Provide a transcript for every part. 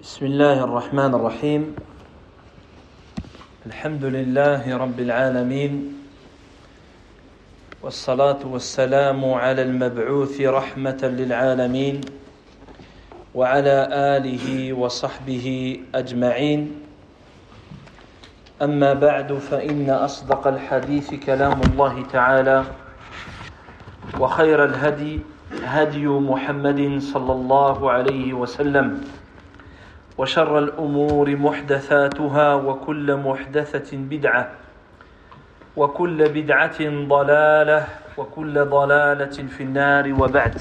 بسم الله الرحمن الرحيم. الحمد لله رب العالمين. والصلاة والسلام على المبعوث رحمة للعالمين وعلى آله وصحبه أجمعين. أما بعد فإن أصدق الحديث كلام الله تعالى وخير الهدي هدي محمد صلى الله عليه وسلم. وشر الأمور محدثاتها وكل محدثة بدعة وكل بدعة ضلالة وكل ضلالة في النار وبعد.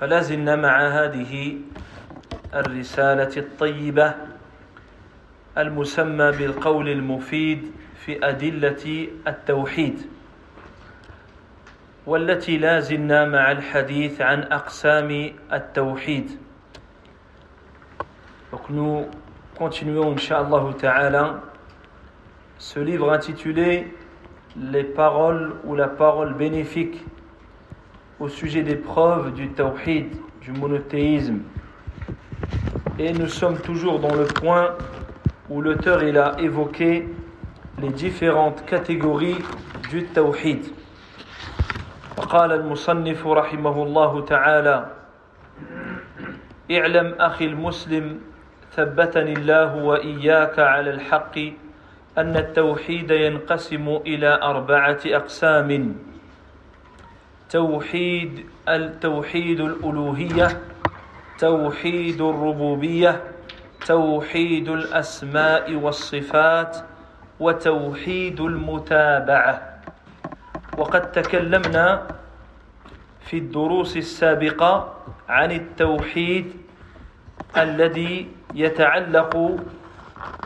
فلازلنا مع هذه الرسالة الطيبة المسمى بالقول المفيد في أدلة التوحيد والتي لازلنا مع الحديث عن أقسام التوحيد. Donc nous continuons, Inch'Allah Ta'ala, ce livre intitulé Les paroles ou la parole bénéfique au sujet des preuves du tawhid, du monothéisme. Et nous sommes toujours dans le point où l'auteur il a évoqué les différentes catégories du tawhid. وقال المصنف رحمه الله تعالى اعلم أخي المسلم ثبتني الله وإياك على الحق أن التوحيد ينقسم إلى أربعة أقسام. توحيد التوحيد الألوهية توحيد الربوبية توحيد الأسماء والصفات وتوحيد المتابعة. وقد تكلمنا في الدروس السابقة عن التوحيد الذي يتعلق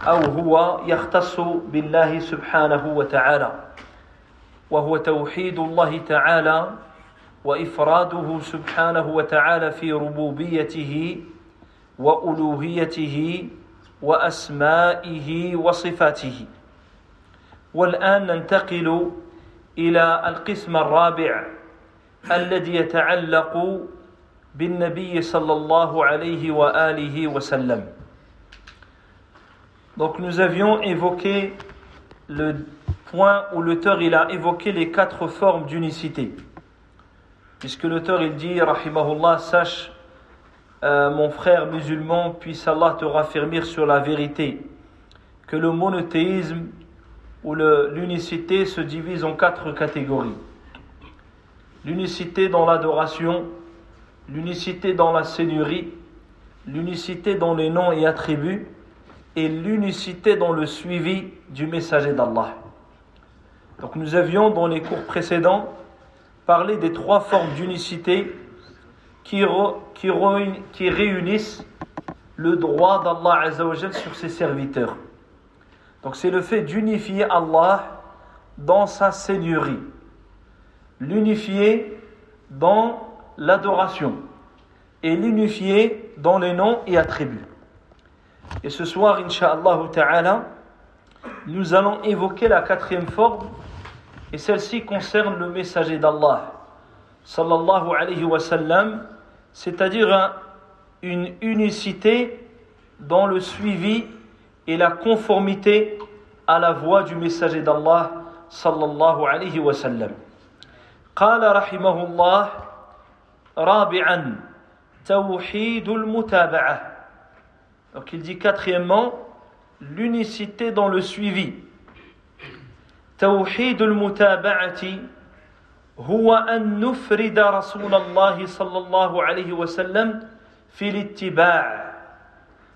أو هو يختص بالله سبحانه وتعالى وهو توحيد الله تعالى وإفراده سبحانه وتعالى في ربوبيته وألوهيته وأسمائه وصفاته. والآن ننتقل إلى القسم الرابع الذي يتعلق بالنبي صلى الله عليه وآله وسلم. Donc nous avions évoqué le point où l'auteur a évoqué les quatre formes d'unicité. Puisque l'auteur il dit, rahimahullah, sache, euh, mon frère musulman, puisse Allah te raffermir sur la vérité, que le monothéisme ou l'unicité se divise en quatre catégories. L'unicité dans l'adoration, l'unicité dans la seigneurie, l'unicité dans les noms et attributs, et l'unicité dans le suivi du messager d'Allah. Donc nous avions dans les cours précédents parlé des trois formes d'unicité qui, réunissent le droit d'Allah sur ses serviteurs. Donc c'est le fait d'unifier Allah dans sa seigneurie, l'unifier dans l'adoration et l'unifier dans les noms et attributs. Et ce soir, Inch'Allah Ta'ala, nous allons évoquer la quatrième forme, et celle-ci concerne le messager d'Allah, sallallahu alayhi wa sallam, c'est-à-dire une unicité dans le suivi et la conformité à la voix du messager d'Allah, sallallahu alayhi wa sallam. قال رحمه الله رابعا توحيد المتابعه donc il dit quatrièmement, l'unicité dans le suivi. توحيد المتابعة هو أن نفرد رسول الله صلى الله عليه وسلم في الاتباع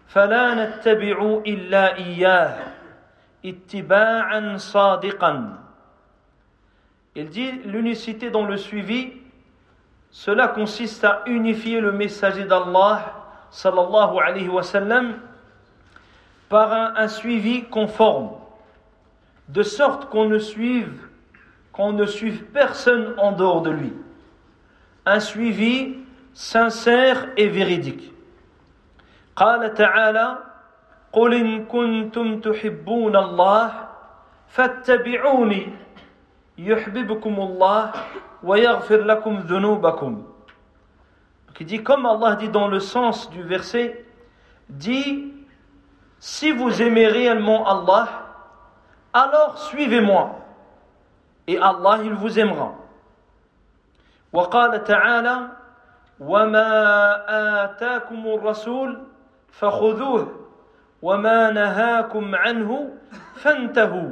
فلا نتبع إلا إياه اتباعا صادقا Il dit l'unicité dans le suivi, cela consiste à unifier le messager d'Allah sallallahu alayhi wa sallam par un, un, suivi conforme, de sorte qu'on ne suive qu'on ne suive personne en dehors de lui. Un suivi sincère et véridique. قال تعالى قل إن كنتم تحبون الله فاتبعوني يحببكم الله ويغفر لكم ذنوبكم qui dit, comme Allah dit dans le sens du verset, dit, si vous aimez réellement Allah, alors suivez-moi, et Allah, il vous aimera. وقال تعالى وما آتاكم الرسول فخذوه وما نهاكم عنه فانتهوا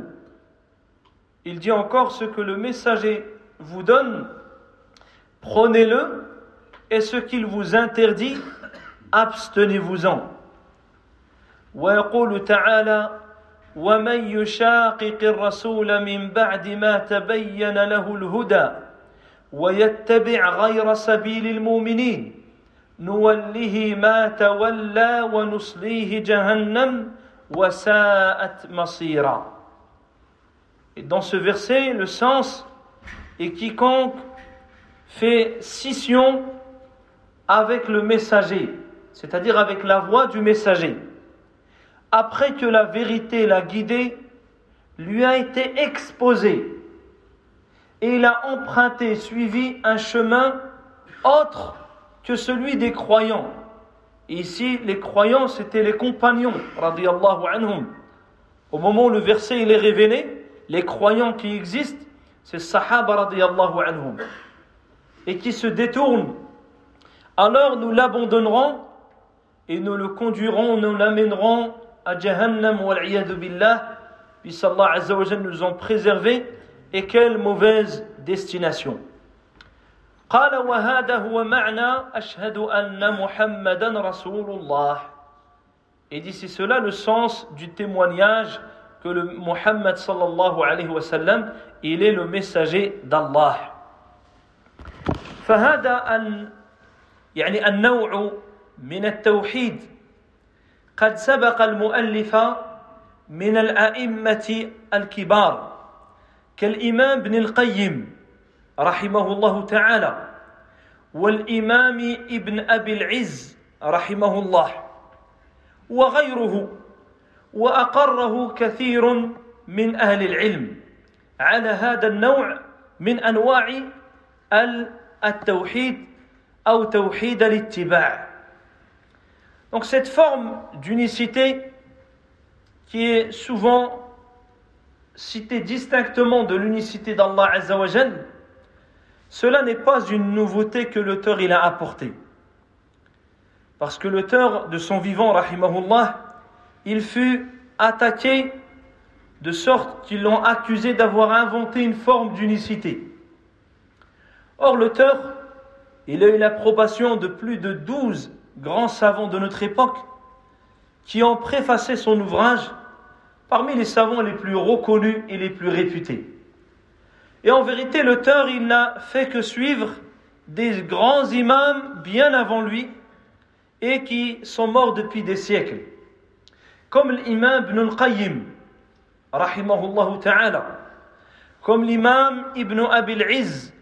Il dit encore ce que le messager vous donne, prenez-le, et ce qu'il vous interdit, abstenez-vous-en. ويقول تعالى ومن يشاقق الرسول من بعد ما تبين له الهدى ويتبع غير سبيل المؤمنين نوله ما تولى ونصليه جهنم وساءت مصيرا Et dans ce verset, le sens est quiconque fait scission avec le messager, c'est-à-dire avec la voix du messager, après que la vérité, l'a guidé, lui a été exposée, et il a emprunté, suivi un chemin autre que celui des croyants. ici, les croyants, c'étaient les compagnons, anhum. Au moment où le verset est révélé, les croyants qui existent, c'est Sahaba anhum, et qui se détournent Alors nous l'abandonnerons et nous le conduirons, nous l'amènerons à Jahannam wal billah, puisse Allah azza wa nous en préserver, et quelle mauvaise destination. قال وهذا هو معنى أشهد أن محمدا رسول الله Et dit c'est cela le sens du témoignage que le Muhammad sallallahu alayhi wa sallam, il est le messager d'Allah. فهذا ال يعني النوع من التوحيد. قد سبق المؤلف من الأئمة الكبار كالإمام ابن القيم رحمه الله تعالى والإمام ابن أبي العز رحمه الله وغيره وأقره كثير من أهل العلم على هذا النوع من أنواع التوحيد Donc cette forme d'unicité qui est souvent citée distinctement de l'unicité d'Allah Azzawajal, cela n'est pas une nouveauté que l'auteur il a apportée. Parce que l'auteur de son vivant, rahimahullah, il fut attaqué de sorte qu'ils l'ont accusé d'avoir inventé une forme d'unicité. Or, l'auteur, il a eu l'approbation de plus de douze grands savants de notre époque qui ont préfacé son ouvrage parmi les savants les plus reconnus et les plus réputés. Et en vérité, l'auteur, il n'a fait que suivre des grands imams bien avant lui et qui sont morts depuis des siècles comme l'imam Ibn al-Qayyim, rahimahullah ta'ala, comme l'imam Ibn Abil Izz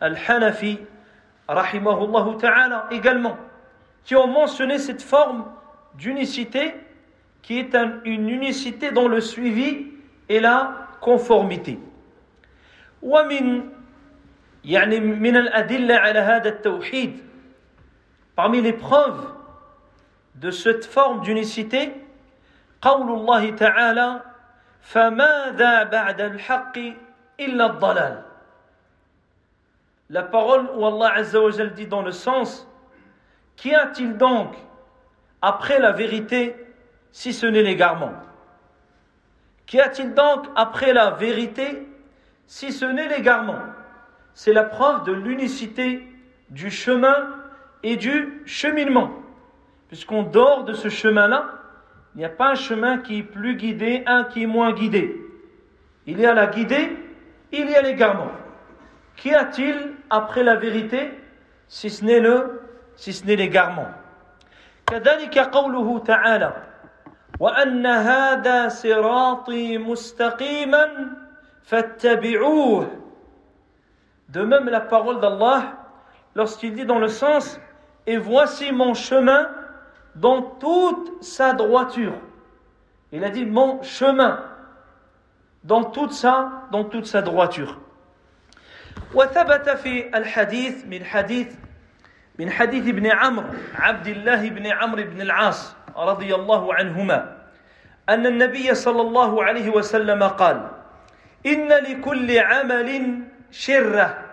al-Hanafi, rahimahullah ta'ala également, qui ont mentionné cette forme d'unicité qui est une unicité dans le suivi et la conformité. ومن يعني من الأدلة على هذا التوحيد parmi les preuves de cette forme d'unicité قول الله تعالى فماذا بعد الحق إلا الضلال la parole où Allah Azza wa Jal dit dans le sens Qu'y a-t-il donc après la vérité si ce n'est l'égarement? Qu'y a-t-il donc après la vérité si ce n'est l'égarement? C'est la preuve de l'unicité du chemin et du cheminement. Puisqu'on dort de ce chemin-là, il n'y a pas un chemin qui est plus guidé, un qui est moins guidé. Il y a la guidée, il y a l'égarement. Qu'y a-t-il après la vérité si ce n'est le si ce n'est l'égarement كذلك قوله تعالى وأن هذا صراطي مستقيما فاتبعوه De même la parole d'Allah lorsqu'il dit dans le sens et voici mon chemin dans toute sa droiture. Il a dit mon chemin dans toute sa dans toute sa droiture. وثبت في الحديث من حديث من حديث ابن عمرو عبد الله بن عمرو بن العاص رضي الله عنهما أن النبي صلى الله عليه وسلم قال إن لكل عمل شرة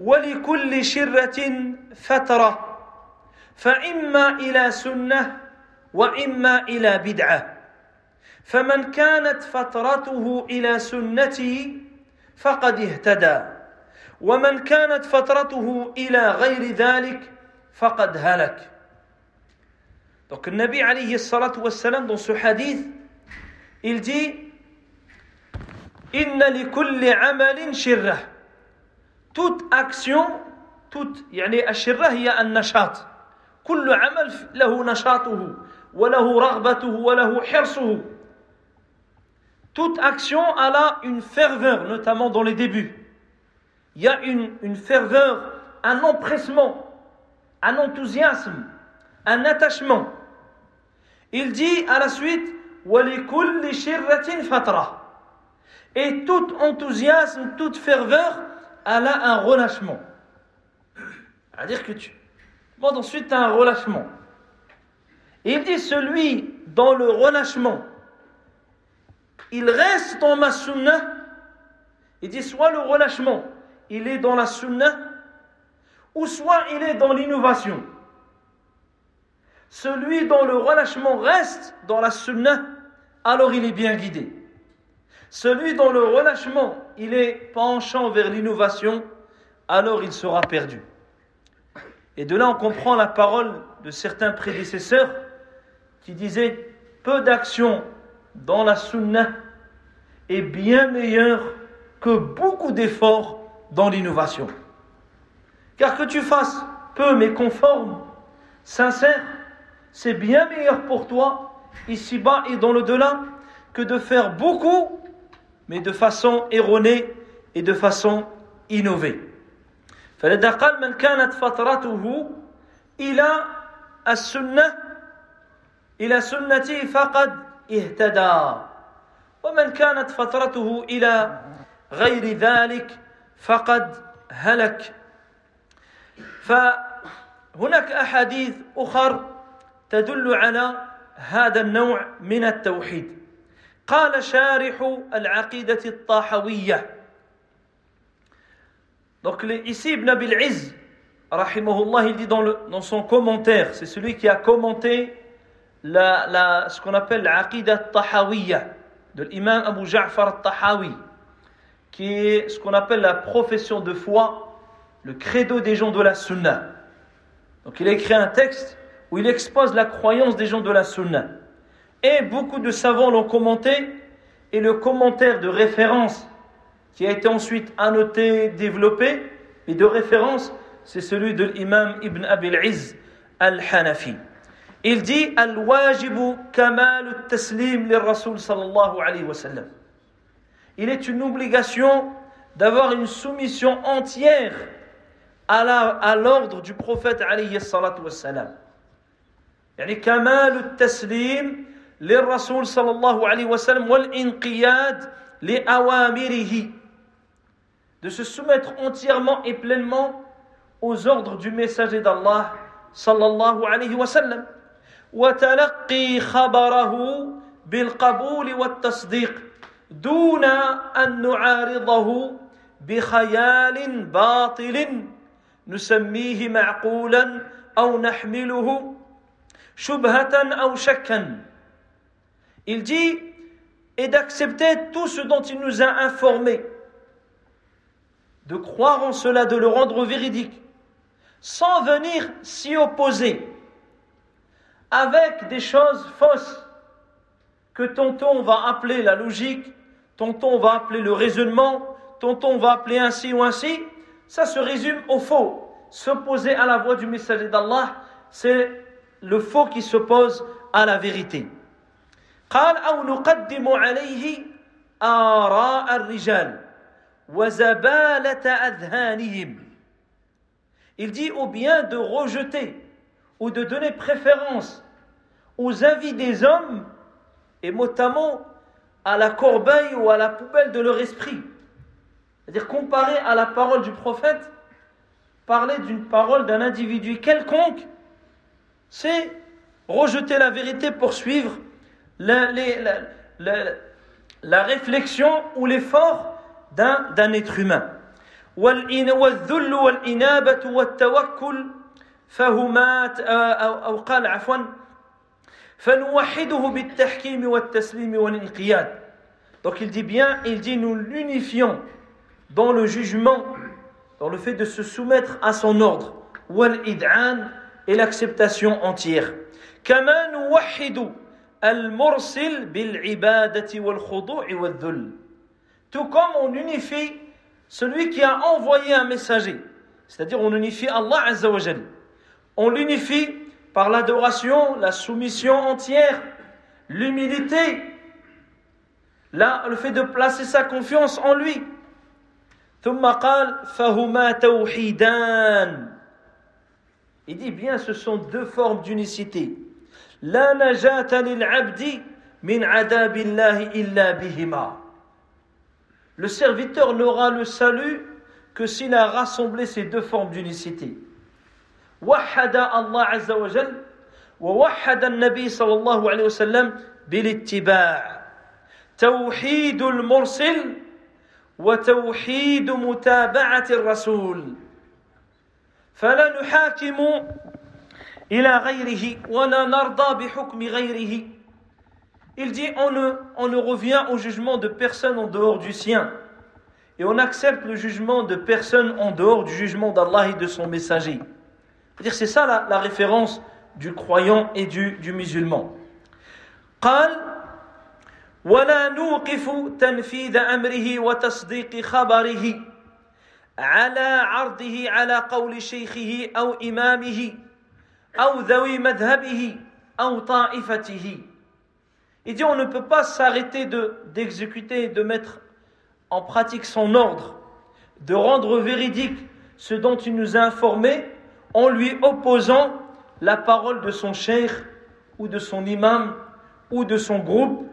ولكل شرة فترة فإما إلى سنة وإما إلى بدعة فمن كانت فترته إلى سنتي فقد اهتدى. ومن كانت فترته إلى غير ذلك فقد هلك Donc le Nabi alayhi salatu wassalam dans ce hadith, il dit Inna li kulli amalin shirrah. Toute action, toute, يعني الشرة هي النشاط. كل عمل له نشاطه وله رغبته وله حرصه. Toute action a une ferveur, notamment dans les débuts. Il y a une, une ferveur, un empressement, un enthousiasme, un attachement. Il dit à la suite Et tout enthousiasme, toute ferveur, elle a un relâchement. C'est-à-dire que tu. Bon, ensuite, tu as un relâchement. il dit celui dans le relâchement, il reste dans ma sunnah. Il dit soit le relâchement, il est dans la sunnah, ou soit il est dans l'innovation. Celui dont le relâchement reste dans la sunnah, alors il est bien guidé. Celui dont le relâchement, il est penchant vers l'innovation, alors il sera perdu. Et de là, on comprend la parole de certains prédécesseurs qui disaient peu d'action dans la sunnah est bien meilleur que beaucoup d'efforts dans l'innovation. Car que tu fasses peu mais conforme, sincère, c'est bien meilleur pour toi, ici-bas et dans le delà, que de faire beaucoup, mais de façon erronée et de façon innovée. فلذا قال من كانت فترته إلى السنة إلى سنتي فقد اهتدى ومن كانت فترته إلى غير ذلك فقد هلك فهناك أحاديث أخر تدل على هذا النوع من التوحيد قال شارح العقيدة الطاحوية Donc ici Ibn Abil Izz, rahimahullah, il dit dans, le, dans son commentaire, c'est celui qui a commenté la, la, ce qu'on appelle l'Aqidah Tahawiyya de l'imam Abu Ja'far Tahawi, qui est ce qu'on appelle la profession de foi, le credo des gens de la Sunna. Donc il a écrit un texte où il expose la croyance des gens de la Sunna. Et beaucoup de savants l'ont commenté, et le commentaire de référence qui a été ensuite annoté, développé, et de référence, c'est celui de l'imam Ibn Abil Izz al-Hanafi. Il dit Al-wajibu kamal taslim rasul sallallahu alayhi wa sallam Il est une obligation d'avoir une soumission entière à l'ordre du prophète alayhi salatu wa sallam. يعني كمال التسليم للرسول صلى الله عليه وسلم والانقياد لأوامره de se soumettre entièrement et pleinement aux ordres du messager d'Allah sallallahu alayhi wa sallam وتلقي خبره بالقبول والتصديق دون أن نعارضه بخيال باطل نسميه معقولا أو نحمله Il dit et d'accepter tout ce dont il nous a informé, de croire en cela, de le rendre véridique, sans venir s'y opposer, avec des choses fausses que tantôt on va appeler la logique, tantôt on va appeler le raisonnement, tantôt on va appeler ainsi ou ainsi, ça se résume au faux. S'opposer à la voix du messager d'Allah, c'est le faux qui s'oppose à la vérité. قال أو نقدم عليه آراء الرجال وزبالة أذهانهم Il dit ou bien de rejeter ou de donner préférence aux avis des hommes et notamment à la corbeille ou à la poubelle de leur esprit. C'est-à-dire comparé à la parole du prophète, parler d'une parole d'un individu quelconque, c'est rejeter la vérité pour suivre la, la réflexion ou l'effort d'un être humain. والذل والإنابة والتوكل فهما أو قال عفوا donc il dit bien, il dit nous l'unifions dans le jugement, dans le fait de se soumettre à son ordre, et l'acceptation entière. Tout comme on unifie celui qui a envoyé un messager, c'est-à-dire on unifie Allah Azza On l'unifie par l'adoration, la soumission entière, l'humilité, là, le fait de placer sa confiance en lui. Il dit bien, ce sont deux formes d'unicité. La abdi min illa bihima. Le serviteur n'aura le salut que s'il a rassemblé ces deux formes d'unicité. وحد الله عز وجل ووحد النبي صلى الله عليه وسلم بالاتباع توحيد المرسل وتوحيد متابعه الرسول فلا نحاكم الى غيره ولا نرضى بحكم غيره Il dit on ne, on ne revient au jugement de personne en dehors du sien et on accepte le jugement de personne en dehors du jugement d'Allah et de son messager. C'est-à-dire c'est ça la, la, référence du croyant et du, du musulman. قال ولا نوقف تنفيذ أمره وتصديق خبره على عرضه على قول شيخه أو إمامه أو ذوي مذهبه أو طائفته Il dit on ne peut pas s'arrêter d'exécuter, de, de mettre en pratique son ordre, de rendre véridique ce dont il nous a informé en lui opposant la parole de son cheikh ou de son imam ou de son groupe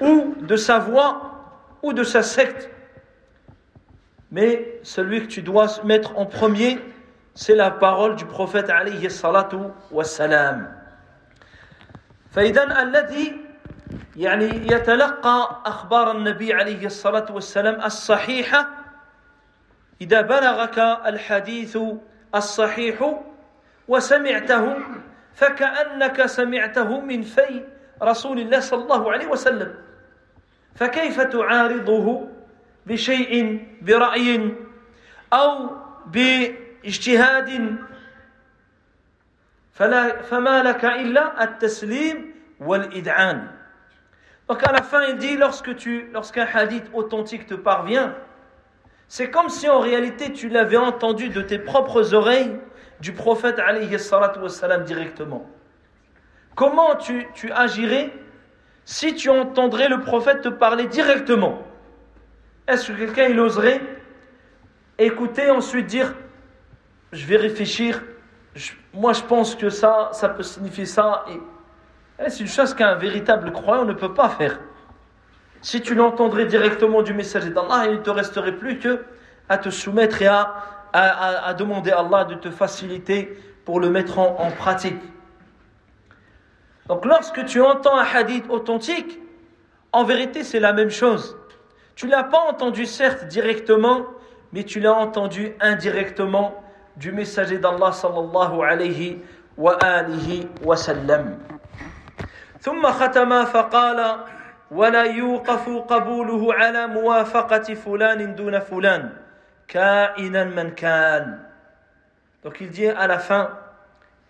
ou de sa voix ou de sa secte. Mais celui que tu dois mettre en premier, c'est la parole du prophète alayhi salatu wassalam. فإذا الذي يعني يتلقى أخبار النبي عليه الصلاة والسلام الصحيحة إذا بلغك الحديث الصحيح وسمعته فكأنك سمعته من في رسول الله صلى الله عليه وسلم. فكيف تعارضه بشيء برأي أو باجتهاد؟ فلا فما لك إلا التسليم والإدعان. Donc à la fin, il dit, lorsque tu, lorsqu'un hadith authentique te parvient, C'est comme si en réalité tu l'avais entendu de tes propres oreilles du prophète directement. Comment tu, tu agirais si tu entendrais le prophète te parler directement? Est-ce que quelqu'un il oserait écouter ensuite dire je vais réfléchir, moi je pense que ça, ça peut signifier ça et, eh, c'est une chose qu'un véritable croyant ne peut pas faire. Si tu l'entendrais directement du messager d'Allah, il ne te resterait plus que à te soumettre et à, à, demander à Allah de te faciliter pour le mettre en, pratique. Donc lorsque tu entends un hadith authentique, en vérité c'est la même chose. Tu ne l'as pas entendu certes directement, mais tu l'as entendu indirectement du messager d'Allah sallallahu alayhi wa alihi wa sallam. ثم ختم فقال ولا يوقف قبوله على موافقة فلان دون فلان كائنا من كان Donc il dit à la fin,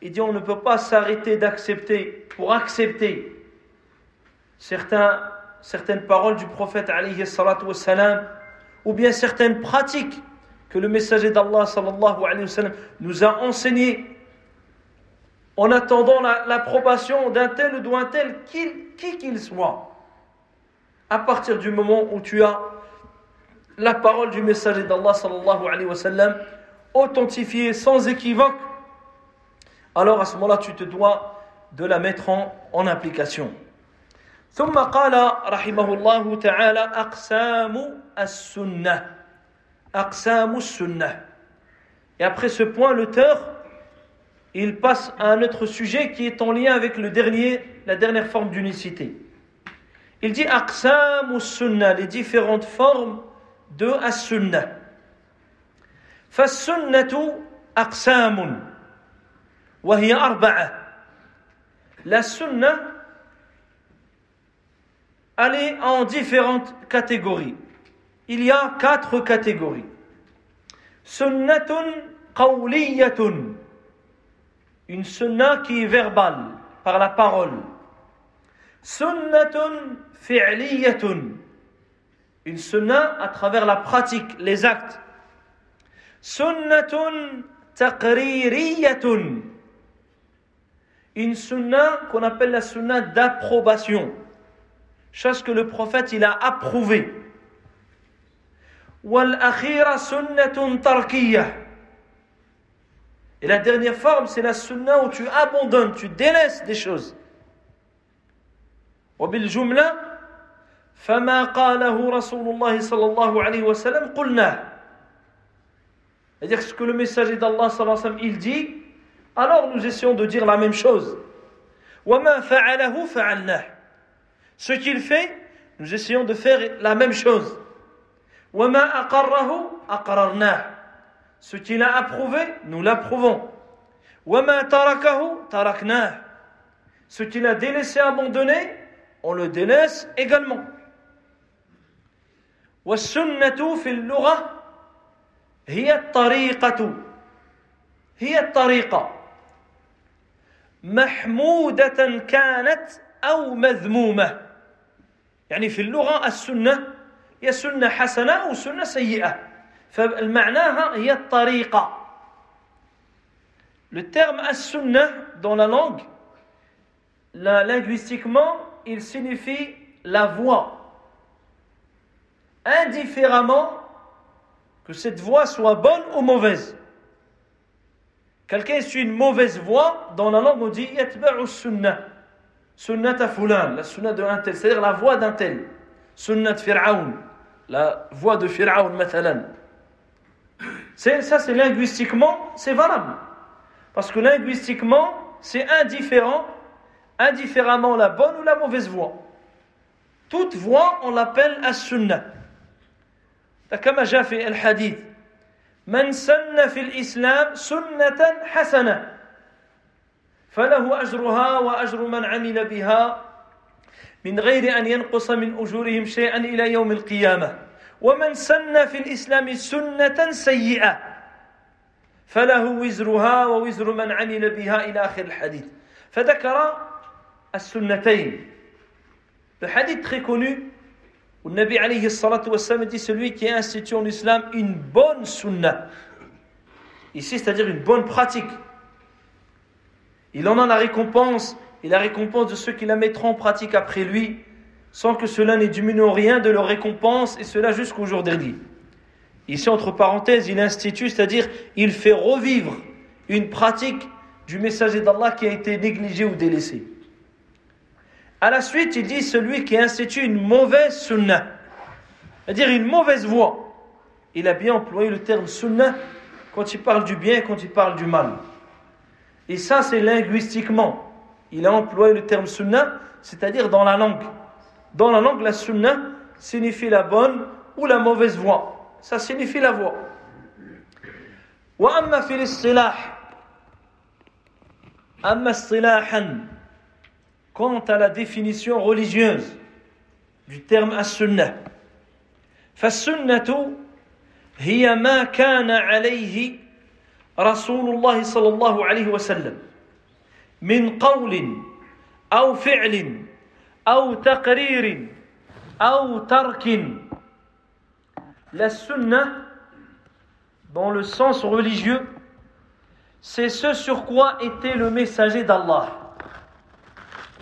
il dit on ne peut pas s'arrêter d'accepter, pour accepter certains, certaines paroles du prophète alayhi salatu wassalam, ou bien certaines pratiques que le messager d'Allah sallallahu alayhi wa sallam nous a enseignées en attendant l'approbation d'un tel ou d'un tel, qui qu'il soit à partir du moment où tu as la parole du messager d'Allah sallallahu alayhi wa sallam authentifiée sans équivoque, alors à ce moment-là tu te dois de la mettre en, en application. ثم قال رحمه الله تعالى أقسام السنة أقسام السنة Et après ce point, l'auteur, il passe à un autre sujet qui est en lien avec le dernier, la dernière forme d'unicité. Il dit Aqsam ou Sunnah, les différentes formes de As-Sunnah. فالسنة أقسام وهي أربعة La Sunnah, elle est en différentes catégories. Il y a quatre catégories. Sunnatun qawliyatun. Une sunnah qui est verbale, par la parole. Sunnatun fi'liyatun. Une sunnah à travers la pratique, les actes. Sunnatun taqririyatun. Une sunnah qu'on appelle la sunnah d'approbation. Chose que le prophète il a approuvé. والأخيرة sunnatun tarkiyah. Et la dernière forme, c'est la sunnah où tu abandonnes, tu délaisses des choses. وبالجملة فما قاله رسول الله صلى الله عليه وسلم قلناه c'est-à-dire ce que le messager d'Allah il dit, alors nous essayons de dire la même chose. Ce qu'il fait, nous essayons de faire la même chose. Ce qu'il a approuvé, nous l'approuvons. Ce qu'il a délaissé, abandonné, on le délaisse également. والسنة في اللغة هي الطريقة هي الطريقة. محمودة كانت أو مذمومة. يعني في اللغة السنة هي سنة حسنة أو سنة سيئة. فالمعناها هي الطريقة. Le terme as-sunnah dans la langue, la, linguistiquement, il signifie la voie. Indifféremment que cette voie soit bonne ou mauvaise. Quelqu'un suit une mauvaise voie, dans la langue on dit yatba'u sunnah. Sunnat fulan, la sunnah de un tel, c'est-à-dire la voie d'un tel. Sunnat fir'aun, la voie de fir'aun, matalan. Ça, c'est linguistiquement, c'est valable. Parce que linguistiquement, c'est indifférent, indifféremment la bonne ou la mauvaise voie. Toute voie, on l'appelle as-sunnah. كما جاء في الحديث من سن في الإسلام سنة حسنة فله أجرها وأجر من عمل بها من غير أن ينقص من أجورهم شيئا إلى يوم القيامة. ومن سن في الإسلام سنة سيئة فله وزرها ووزر من عمل بها إلى آخر الحديث. فذكر السنتين. Le hadith très connu où Nabi alayhi salatu dit celui qui institué en islam une bonne sunnah. Ici, c'est-à-dire une bonne pratique. Il en a la récompense et la récompense de ceux qui la mettront en pratique après lui, sans que cela n'ait diminué rien de leur récompense, et cela jusqu'au jour dernier. Ici, entre parenthèses, il institue, c'est-à-dire il fait revivre une pratique du messager d'Allah qui a été négligée ou délaissée. À la suite, il dit celui qui institue une mauvaise sunnah, c'est-à-dire une mauvaise voie. Il a bien employé le terme sunnah quand il parle du bien et quand il parle du mal. Et ça, c'est linguistiquement. Il a employé le terme sunnah, c'est-à-dire dans la langue. Dans la langue, la sunnah signifie la bonne ou la mauvaise voie. Ça signifie la voie. وأما في الاصطلاح أما اصطلاحا quant à la définition religieuse du terme as-sunnah. فالسنة هي ما كان عليه رسول الله صلى الله عليه وسلم من قول أو فعل أو تقرير أو ترك La sunna, dans le sens religieux, c'est ce sur quoi était le messager d'Allah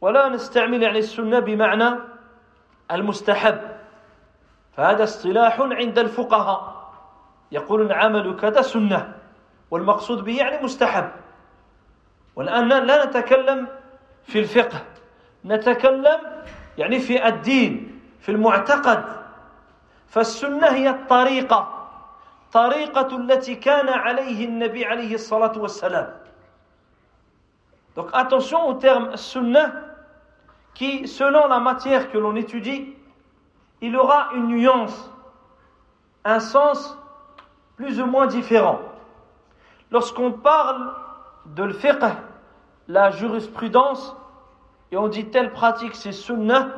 ولا نستعمل يعني السنة بمعنى المستحب. فهذا اصطلاح عند الفقهاء. يقول العمل كذا سنة والمقصود به يعني مستحب. والآن لا نتكلم في الفقه نتكلم يعني في الدين في المعتقد. فالسنة هي الطريقة طريقة التي كان عليه النبي عليه الصلاة والسلام. Donc attention au terme sunnah qui, selon la matière que l'on étudie, il aura une nuance, un sens plus ou moins différent. Lorsqu'on parle de le la jurisprudence, et on dit telle pratique c'est sunnah,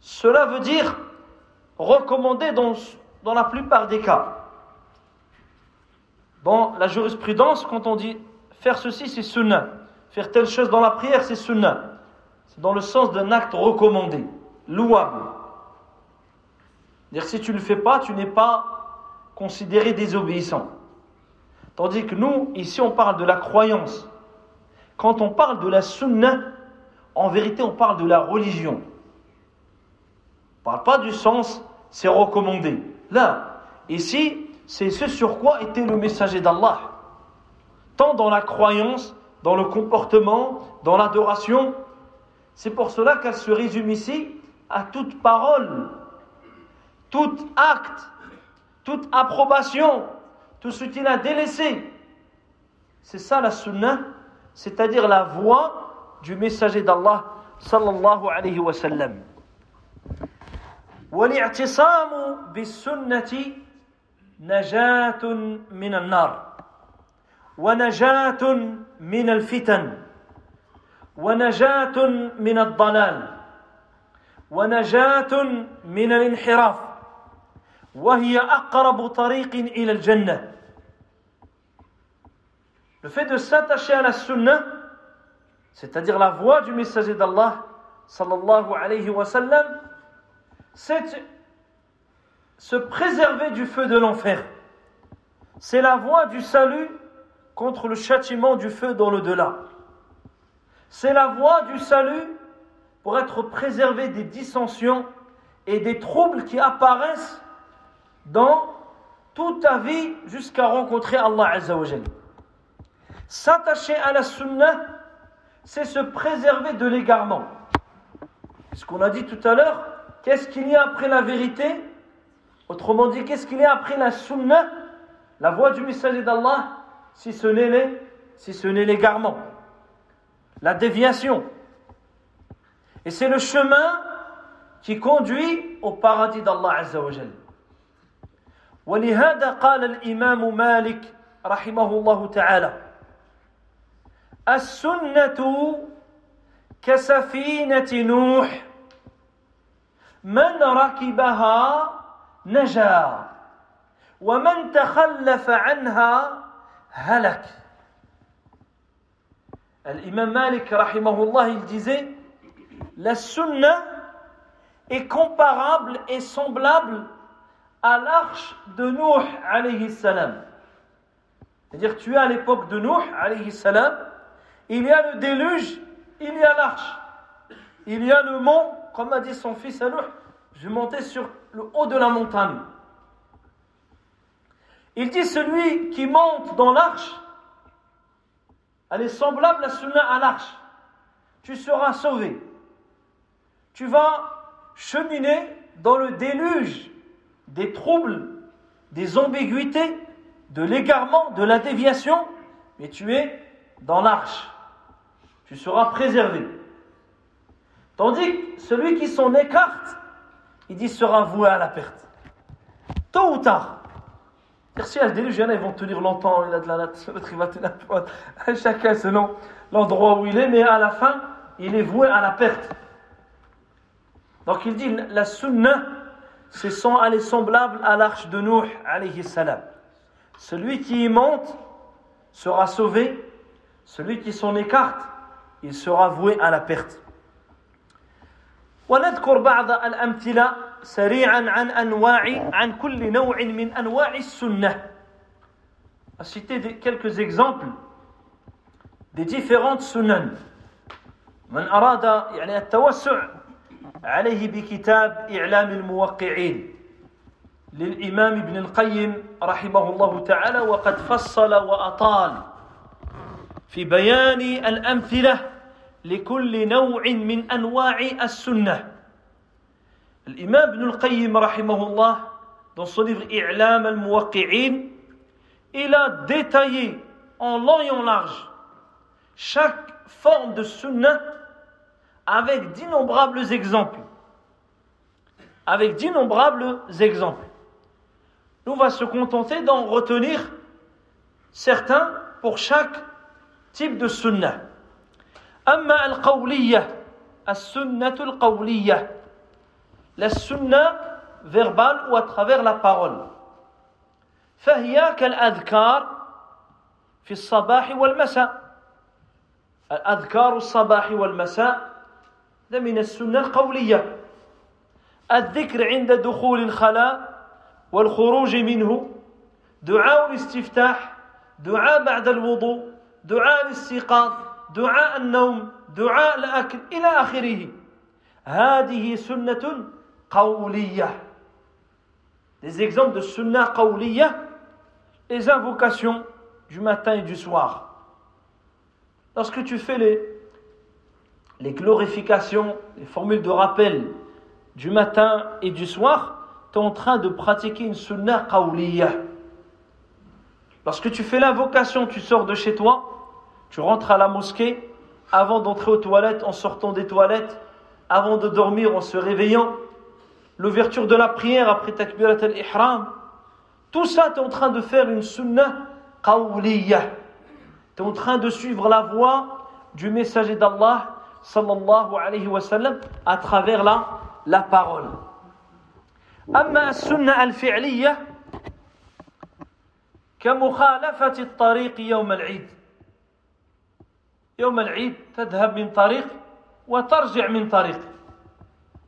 cela veut dire recommandé dans, dans la plupart des cas. Bon, la jurisprudence, quand on dit faire ceci, c'est sunnah. Faire telle chose dans la prière, c'est sunnah. C'est dans le sens d'un acte recommandé, louable. Dire si tu ne le fais pas, tu n'es pas considéré désobéissant. Tandis que nous, ici, on parle de la croyance. Quand on parle de la sunna, en vérité, on parle de la religion. On ne parle pas du sens, c'est recommandé. Là, ici, c'est ce sur quoi était le messager d'Allah. Tant dans la croyance, dans le comportement, dans l'adoration. C'est pour cela qu'elle se résume ici à toute parole, tout acte, toute approbation, tout ce qu'il a délaissé. C'est ça la sunnah, c'est-à-dire la voix du messager d'Allah sallallahu alayhi wa sallam. والاعتصام بالسنة نجاة من النار ونجاة من الفتن ونجاة من الضلال ونجاة من الانحراف وهي أقرب طريق إلى الجنة Le fait de s'attacher à la sunna, c'est-à-dire la voix du messager d'Allah, sallallahu alayhi wa sallam, c'est se préserver du feu de l'enfer. C'est la voie du salut contre le châtiment du feu dans le-delà. C'est la voie du salut pour être préservé des dissensions et des troubles qui apparaissent dans toute ta vie jusqu'à rencontrer Allah Azzawajal. S'attacher à la sunnah, c'est se préserver de l'égarement. Ce qu'on a dit tout à l'heure, qu'est-ce qu'il y a après la vérité? Autrement dit, qu'est-ce qu'il y a après la sunnah, la voix du messager d'Allah, si ce n'est l'égarement, la déviation. Et c'est le chemin qui conduit au paradis d'Allah Azza wa Jal. ولهذا قال الإمام مالك رحمه الله تعالى السنة كسفينة نوح من ركبها نجا ومن تخلف عنها هلك L'imam Malik, rahimahullah, il disait La sunna est comparable et semblable à l'arche de Nuh, alayhi salam. C'est-à-dire, tu es à l'époque de Nuh, alayhi salam, il y a le déluge, il y a l'arche. Il y a le mont, comme a dit son fils à je montais sur le haut de la montagne. Il dit celui qui monte dans l'arche, elle est semblable à sunna à l'arche. Tu seras sauvé. Tu vas cheminer dans le déluge des troubles, des ambiguïtés, de l'égarement, de la déviation, mais tu es dans l'arche. Tu seras préservé. Tandis que celui qui s'en écarte, il dit sera voué à la perte. Tôt ou tard. Si elle déluge, ils vont tenir longtemps, il a de la l'autre il va tenir chacun selon l'endroit où il est, mais à la fin, il est voué à la perte. Donc il dit la sunna, c'est son, elle est semblable à l'arche de Nuh, alayhi salam. Celui qui y monte sera sauvé, celui qui s'en écarte, il sera voué à la perte. ونذكر بعض À citer des- quelques exemples des différentes sunan. من أراد يعني التوسع عليه بكتاب إعلام الموقعين للإمام ابن القيم رحمه الله تعالى وقد فصل وأطال في بيان الأمثلة لكل نوع من أنواع السنة الإمام ابن القيم رحمه الله dans son livre إعلام الموقعين il a détaillé en long et en large chaque forme de sunnah avec d'innombrables exemples. Avec d'innombrables exemples. Nous, on va se contenter d'en retenir certains pour chaque type de sunnah. أما القولية السنة القولية La sunnah verbale ou à travers la parole. فهي كالأذكار في الصباح والمساء. الأذكار الصباح والمساء ده من السنة القولية. الذكر عند دخول الخلاء والخروج منه دعاء الاستفتاح دعاء بعد الوضوء دعاء الاستيقاظ دعاء النوم دعاء الأكل إلى آخره. هذه سنة qawliya, des exemples de sunnah qawliya, les invocations du matin et du soir. Lorsque tu fais les, les glorifications, les formules de rappel du matin et du soir, tu es en train de pratiquer une sunnah qawliya. Lorsque tu fais l'invocation, tu sors de chez toi, tu rentres à la mosquée, avant d'entrer aux toilettes, en sortant des toilettes, avant de dormir, en se réveillant, l'ouverture de la prière après takbirat al-ihram, tout ça, tu es en train de faire une sunnah qawliya. Tu es en train de suivre la voie du messager d'Allah sallallahu alayhi wa sallam à travers la, la parole. أما السنة الفعلية كمخالفة الطريق يوم العيد يوم العيد تذهب من طريق وترجع من طريق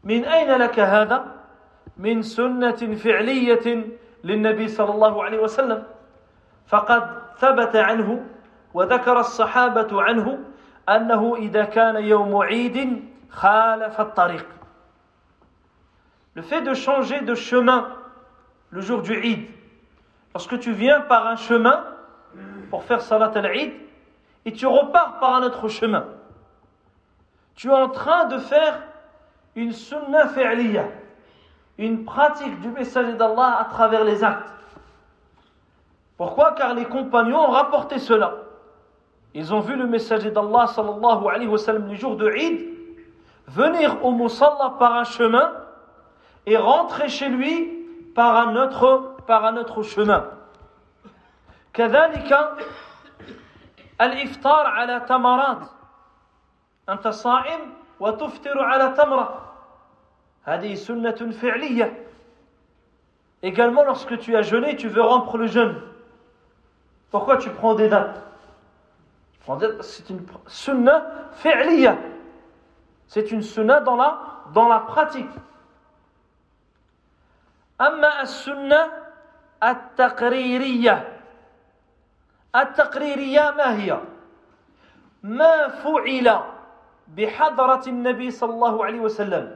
من أين لك هذا؟ من سنة فعلية للنبي صلى الله عليه وسلم فقد ثبت عنه وذكر الصحابة عنه أنه إذا كان يوم عيد خالف الطريق Le fait de changer de chemin le jour du Eid, lorsque tu viens par un chemin pour faire Salat al-Eid et tu repars par un autre chemin, tu es en train de faire une sunnah fi'liya, une pratique du messager d'Allah à travers les actes. Pourquoi Car les compagnons ont rapporté cela. Ils ont vu le messager d'Allah sallallahu alayhi wa sallam le jour de Eid venir au Musalla par un chemin et rentrer chez lui par un autre, par un autre chemin. كذلك الإفطار على تمرات أنت صائم وتفطر على تمرة هذه سنة فعلية Également, lorsque tu as jeûné, tu veux rompre le jeûne. Pourquoi tu prends des dates C'est une sunna fi'liya. C'est une sunna dans la, dans la pratique. أما السنة التقريرية التقريرية ما هي؟ ما فعل بحضرة النبي صلى الله عليه وسلم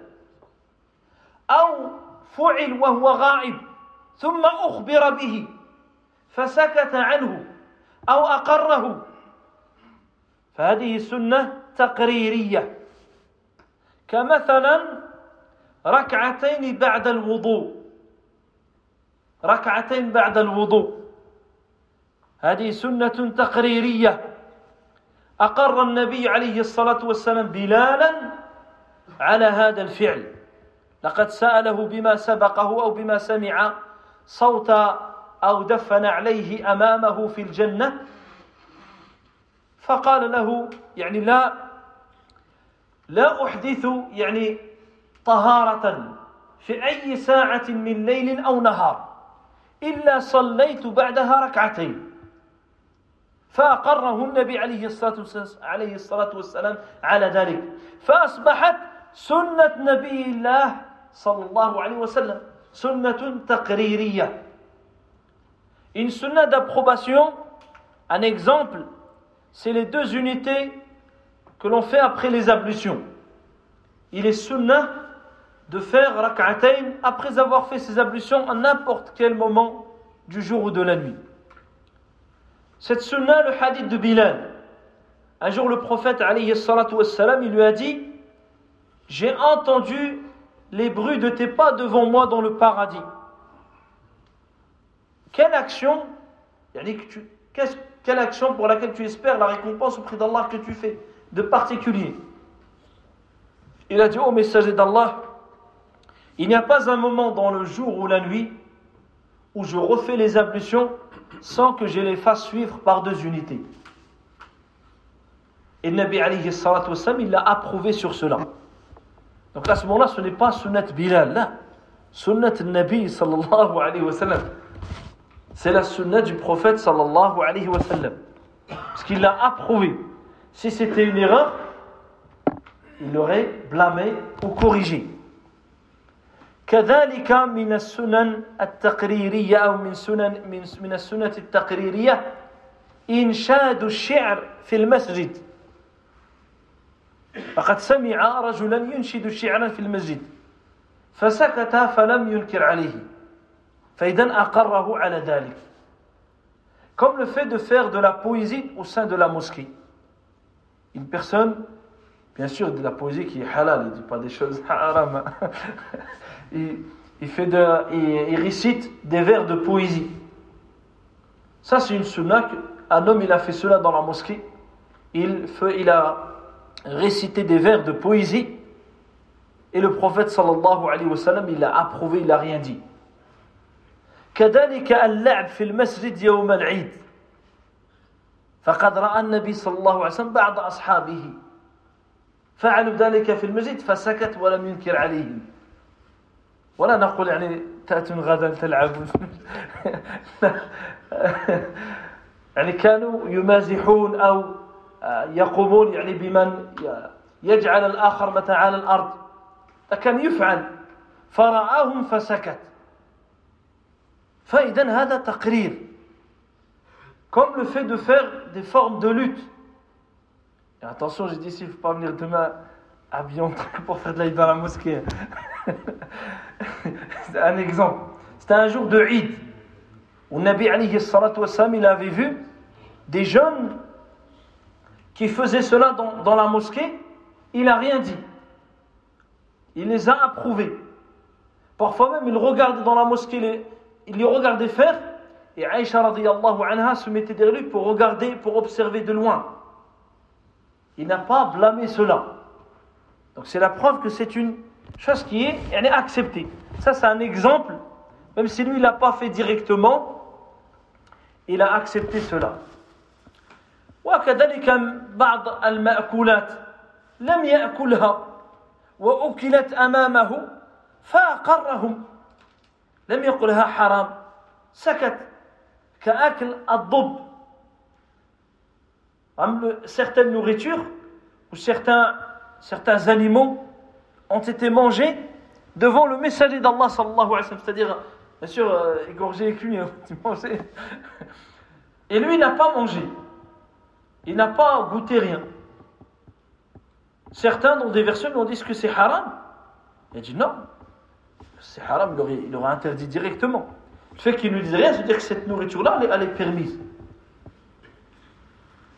أو فعل وهو غائب ثم أخبر به فسكت عنه أو أقره. فهذه سنة تقريرية. كمثلا ركعتين بعد الوضوء. ركعتين بعد الوضوء. هذه سنة تقريرية. أقر النبي عليه الصلاة والسلام بلالا على هذا الفعل. لقد سأله بما سبقه أو بما سمع صوت أو دفن عليه أمامه في الجنة. فقال له يعني لا لا أحدث يعني طهارة في أي ساعة من ليل أو نهار إلا صليت بعدها ركعتين. فأقره النبي عليه الصلاة والسلام, على ذلك. فأصبحت سنة نبي الله sallallahu alayhi wa sallam. Taqririyya. Une sunna d'approbation, un exemple, c'est les deux unités que l'on fait après les ablutions. Il est sunnah de faire rak'atayn après avoir fait ses ablutions à n'importe quel moment du jour ou de la nuit. Cette sunna, le hadith de Bilal. Un jour, le prophète, alayhi salatu wassalam, il lui a dit J'ai entendu les bruits de tes pas devant moi dans le paradis. Quelle action, quelle action pour laquelle tu espères la récompense auprès d'Allah que tu fais de particulier? Il a dit Ô messager d'Allah, il n'y a pas un moment dans le jour ou la nuit où je refais les ablutions sans que je les fasse suivre par deux unités. Et Nabi alayhi il l'a approuvé sur cela. Donc à ce moment-là, ce n'est pas sunnat Bilal, là. Sunnat Nabi sallallahu alayhi wa sallam. C'est la sunnat du prophète sallallahu alayhi wa sallam. Parce qu'il l'a approuvé. Si c'était une erreur, il l'aurait blâmé ou corrigé. كذلك من السنن التقريرية أو من سنن من من السنة التقريرية إنشاد الشعر في المسجد فقد سمع رجلا ينشد شعرا في المسجد فسكت فلم ينكر عليه فإذا أقره على ذلك comme le fait de faire de la poésie au sein de la mosquée une personne bien sûr de la poésie qui est halal il ne dit pas des choses haram il, fait de, il, récite des vers de poésie. Ça, c'est une sunna. Un homme, il a fait cela dans la mosquée. Il, fait, il a récité des vers de poésie. Et le prophète sallallahu alayhi wa sallam, il a approuvé, il n'a rien dit. كذلك اللعب في المسجد يوم العيد فقد رأى النبي صلى الله عليه وسلم بعض أصحابه فعلوا ذلك في المسجد فسكت ولم ينكر عليهم ولا نقول يعني تأتون غدا تلعبون يعني كانوا يمازحون أو يقومون يعني بمن يجعل الآخر مثلا على الأرض فكان يفعل فرآهم فسكت فإذا هذا تقرير comme le fait de faire des formes de lutte. Et attention, j'ai dit, s'il ne faut pas venir demain habillé en pour faire de l'aïd dans la mosquée. C'est un exemple. C'était un jour de Eid où Nabi alayhi salatu wassalam, il avait vu des jeunes qui faisaient cela dans, la mosquée. Il n'a rien dit. Il les a approuvés. Parfois même, il regardait dans la mosquée, il les regardait faire. Et Aïcha radiyallahu anha se mettait derrière lui pour regarder, pour observer de loin. Il n'a pas blâmé cela. Donc c'est la preuve que c'est une chose qui est, elle est acceptée. Ça, c'est un exemple, même si lui, il l'a pas fait directement, il a accepté cela. وكذلك بعض المأكولات لم يأكلها وأكلت أمامه فأقرهم لم يقلها حرام سكت كأكل الضب certaines nourritures ou certains, certains animaux ont été mangés devant le messager d'Allah sallallahu alayhi wa sallam, c'est-à-dire, bien sûr, euh, égorgé et cuit, Et lui, il n'a pas mangé. il n'a pas goûté rien. Certains dans des versions nous disent que c'est haram? Il a dit non, c'est haram, il aurait, il interdit directement. Le fait qu'il ne dise rien, c'est-à-dire que cette nourriture-là, elle, est permise.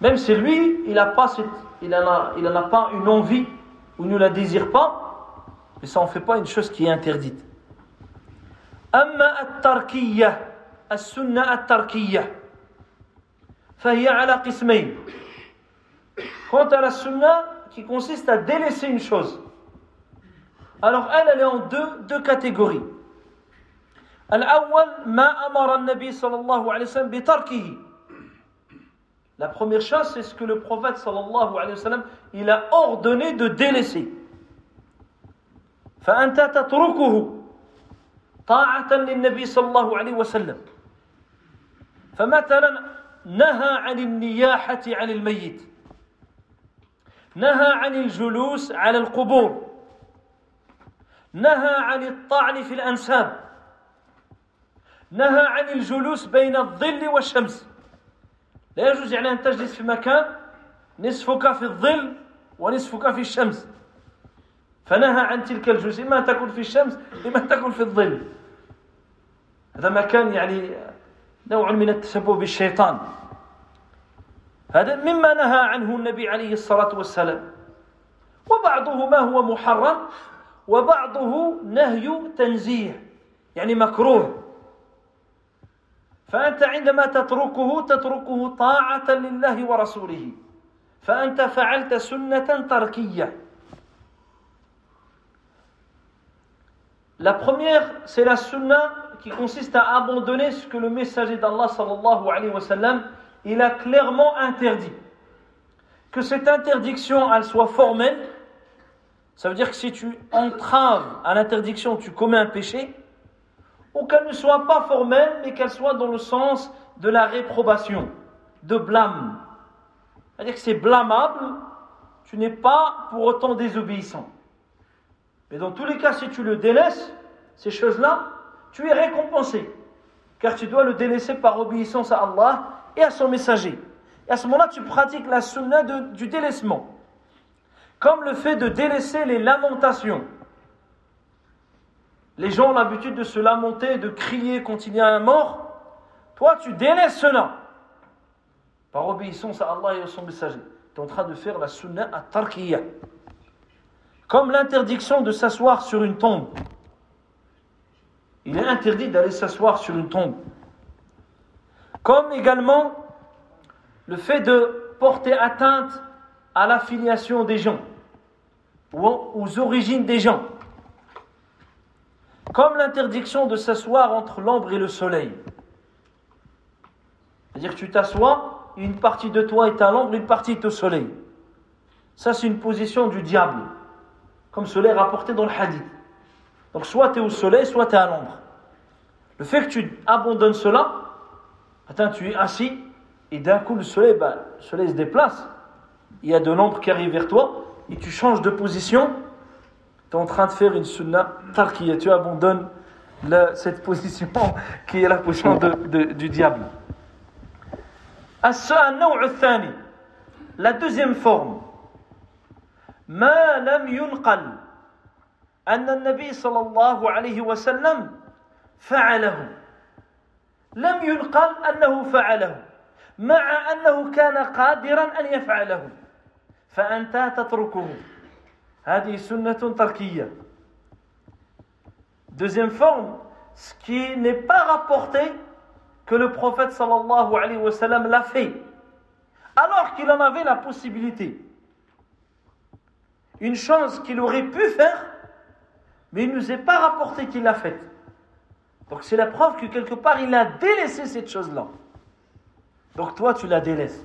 Même si lui, il n'en a, pas une envie ou ne la désire pas, mais ça n'en fait pas une chose qui est interdite. Amma at-tarkiyya, as-sunna at-tarkiyya. فهي على قسمين Quant à la sunna qui consiste à délaisser une chose, alors elle, elle est en deux, deux catégories. الأول ما أمر النبي صلى الله عليه وسلم بتركه La première chose, c'est ce que le prophète sallallahu alayhi wa sallam, il a ordonné de délaisser. فأنت تتركه طاعة للنبي صلى الله عليه وسلم فمثلا نهى عن النياحة عن الميت. نهى عن الجلوس على القبور. نهى عن الطعن في الأنساب. نهى عن الجلوس بين الظل والشمس. لا يجوز يعني أن تجلس في مكان نصفك في الظل ونصفك في الشمس. فنهى عن تلك الجلوس. إما أن تكون في الشمس إما أن تكون في الظل. هذا مكان يعني نوع من التشبه بالشيطان. هذا مما نهى عنه النبي عليه الصلاة والسلام. وبعضه ما هو محرم وبعضه نهي تنزيه يعني مكروه. فأنت عندما تتركه تتركه طاعة لله ورسوله. فأنت فعلت سنة تركية. La première, c'est la sunna qui consiste à abandonner ce que le messager d'Allah il a clairement interdit. Que cette interdiction, soit formelle, ça veut dire que si tu entraves à l'interdiction, tu commets un péché, ou qu'elle ne soit pas formelle, mais qu'elle soit dans le sens de la réprobation, de blâme. C'est-à-dire que c'est blâmable, tu n'es pas pour autant désobéissant. Mais dans tous les cas, si tu le délaisses, ces choses-là, tu es récompensé. Car tu dois le délaisser par obéissance à Allah et à son messager. Et à ce moment-là, tu pratiques la sunna du délaissement. Comme le fait de délaisser les lamentations. Les gens ont l'habitude de se lamenter, de crier quand il y a un mort. Toi, tu délaisses cela. Par obéissance à Allah et à son messager. Tu es en train de faire la sunna à tarkiyya. Comme l'interdiction de s'asseoir sur une tombe. Il est interdit d'aller s'asseoir sur une tombe. Comme également le fait de porter atteinte à l'affiliation des gens ou aux origines des gens. Comme l'interdiction de s'asseoir entre l'ombre et le soleil. C'est-à-dire que tu t'assois, une partie de toi est à l'ombre, une partie est au soleil. Ça, c'est une position du diable, comme cela est rapporté dans le hadith. Donc soit tu es au soleil, soit tu es à l'ombre. Le fait que tu abandonnes cela, attends, tu es assis, et d'un coup le soleil, bah, le soleil se déplace, il y a de l'ombre qui arrive vers toi, et tu changes de position, tu es en train de faire une sunna tarqiyya, tu abandonnes cette position qui est la position de, de, du diable. La deuxième forme, ma yunqal. أن النبي صلى الله عليه وسلم فعله لم ينقل أنه فعله مع أنه كان قادرا أن يفعله فأنت تتركه هذه سنة تركية Deuxième forme, ce qui n'est pas rapporté que le prophète sallallahu alayhi wa sallam l'a fait, alors qu'il en avait la possibilité. Une chose qu'il aurait pu faire, mais il ne nous est pas rapporté qu'il l'a faite. Donc c'est la preuve que quelque part il a délaissé cette chose-là. Donc toi tu la délaisses.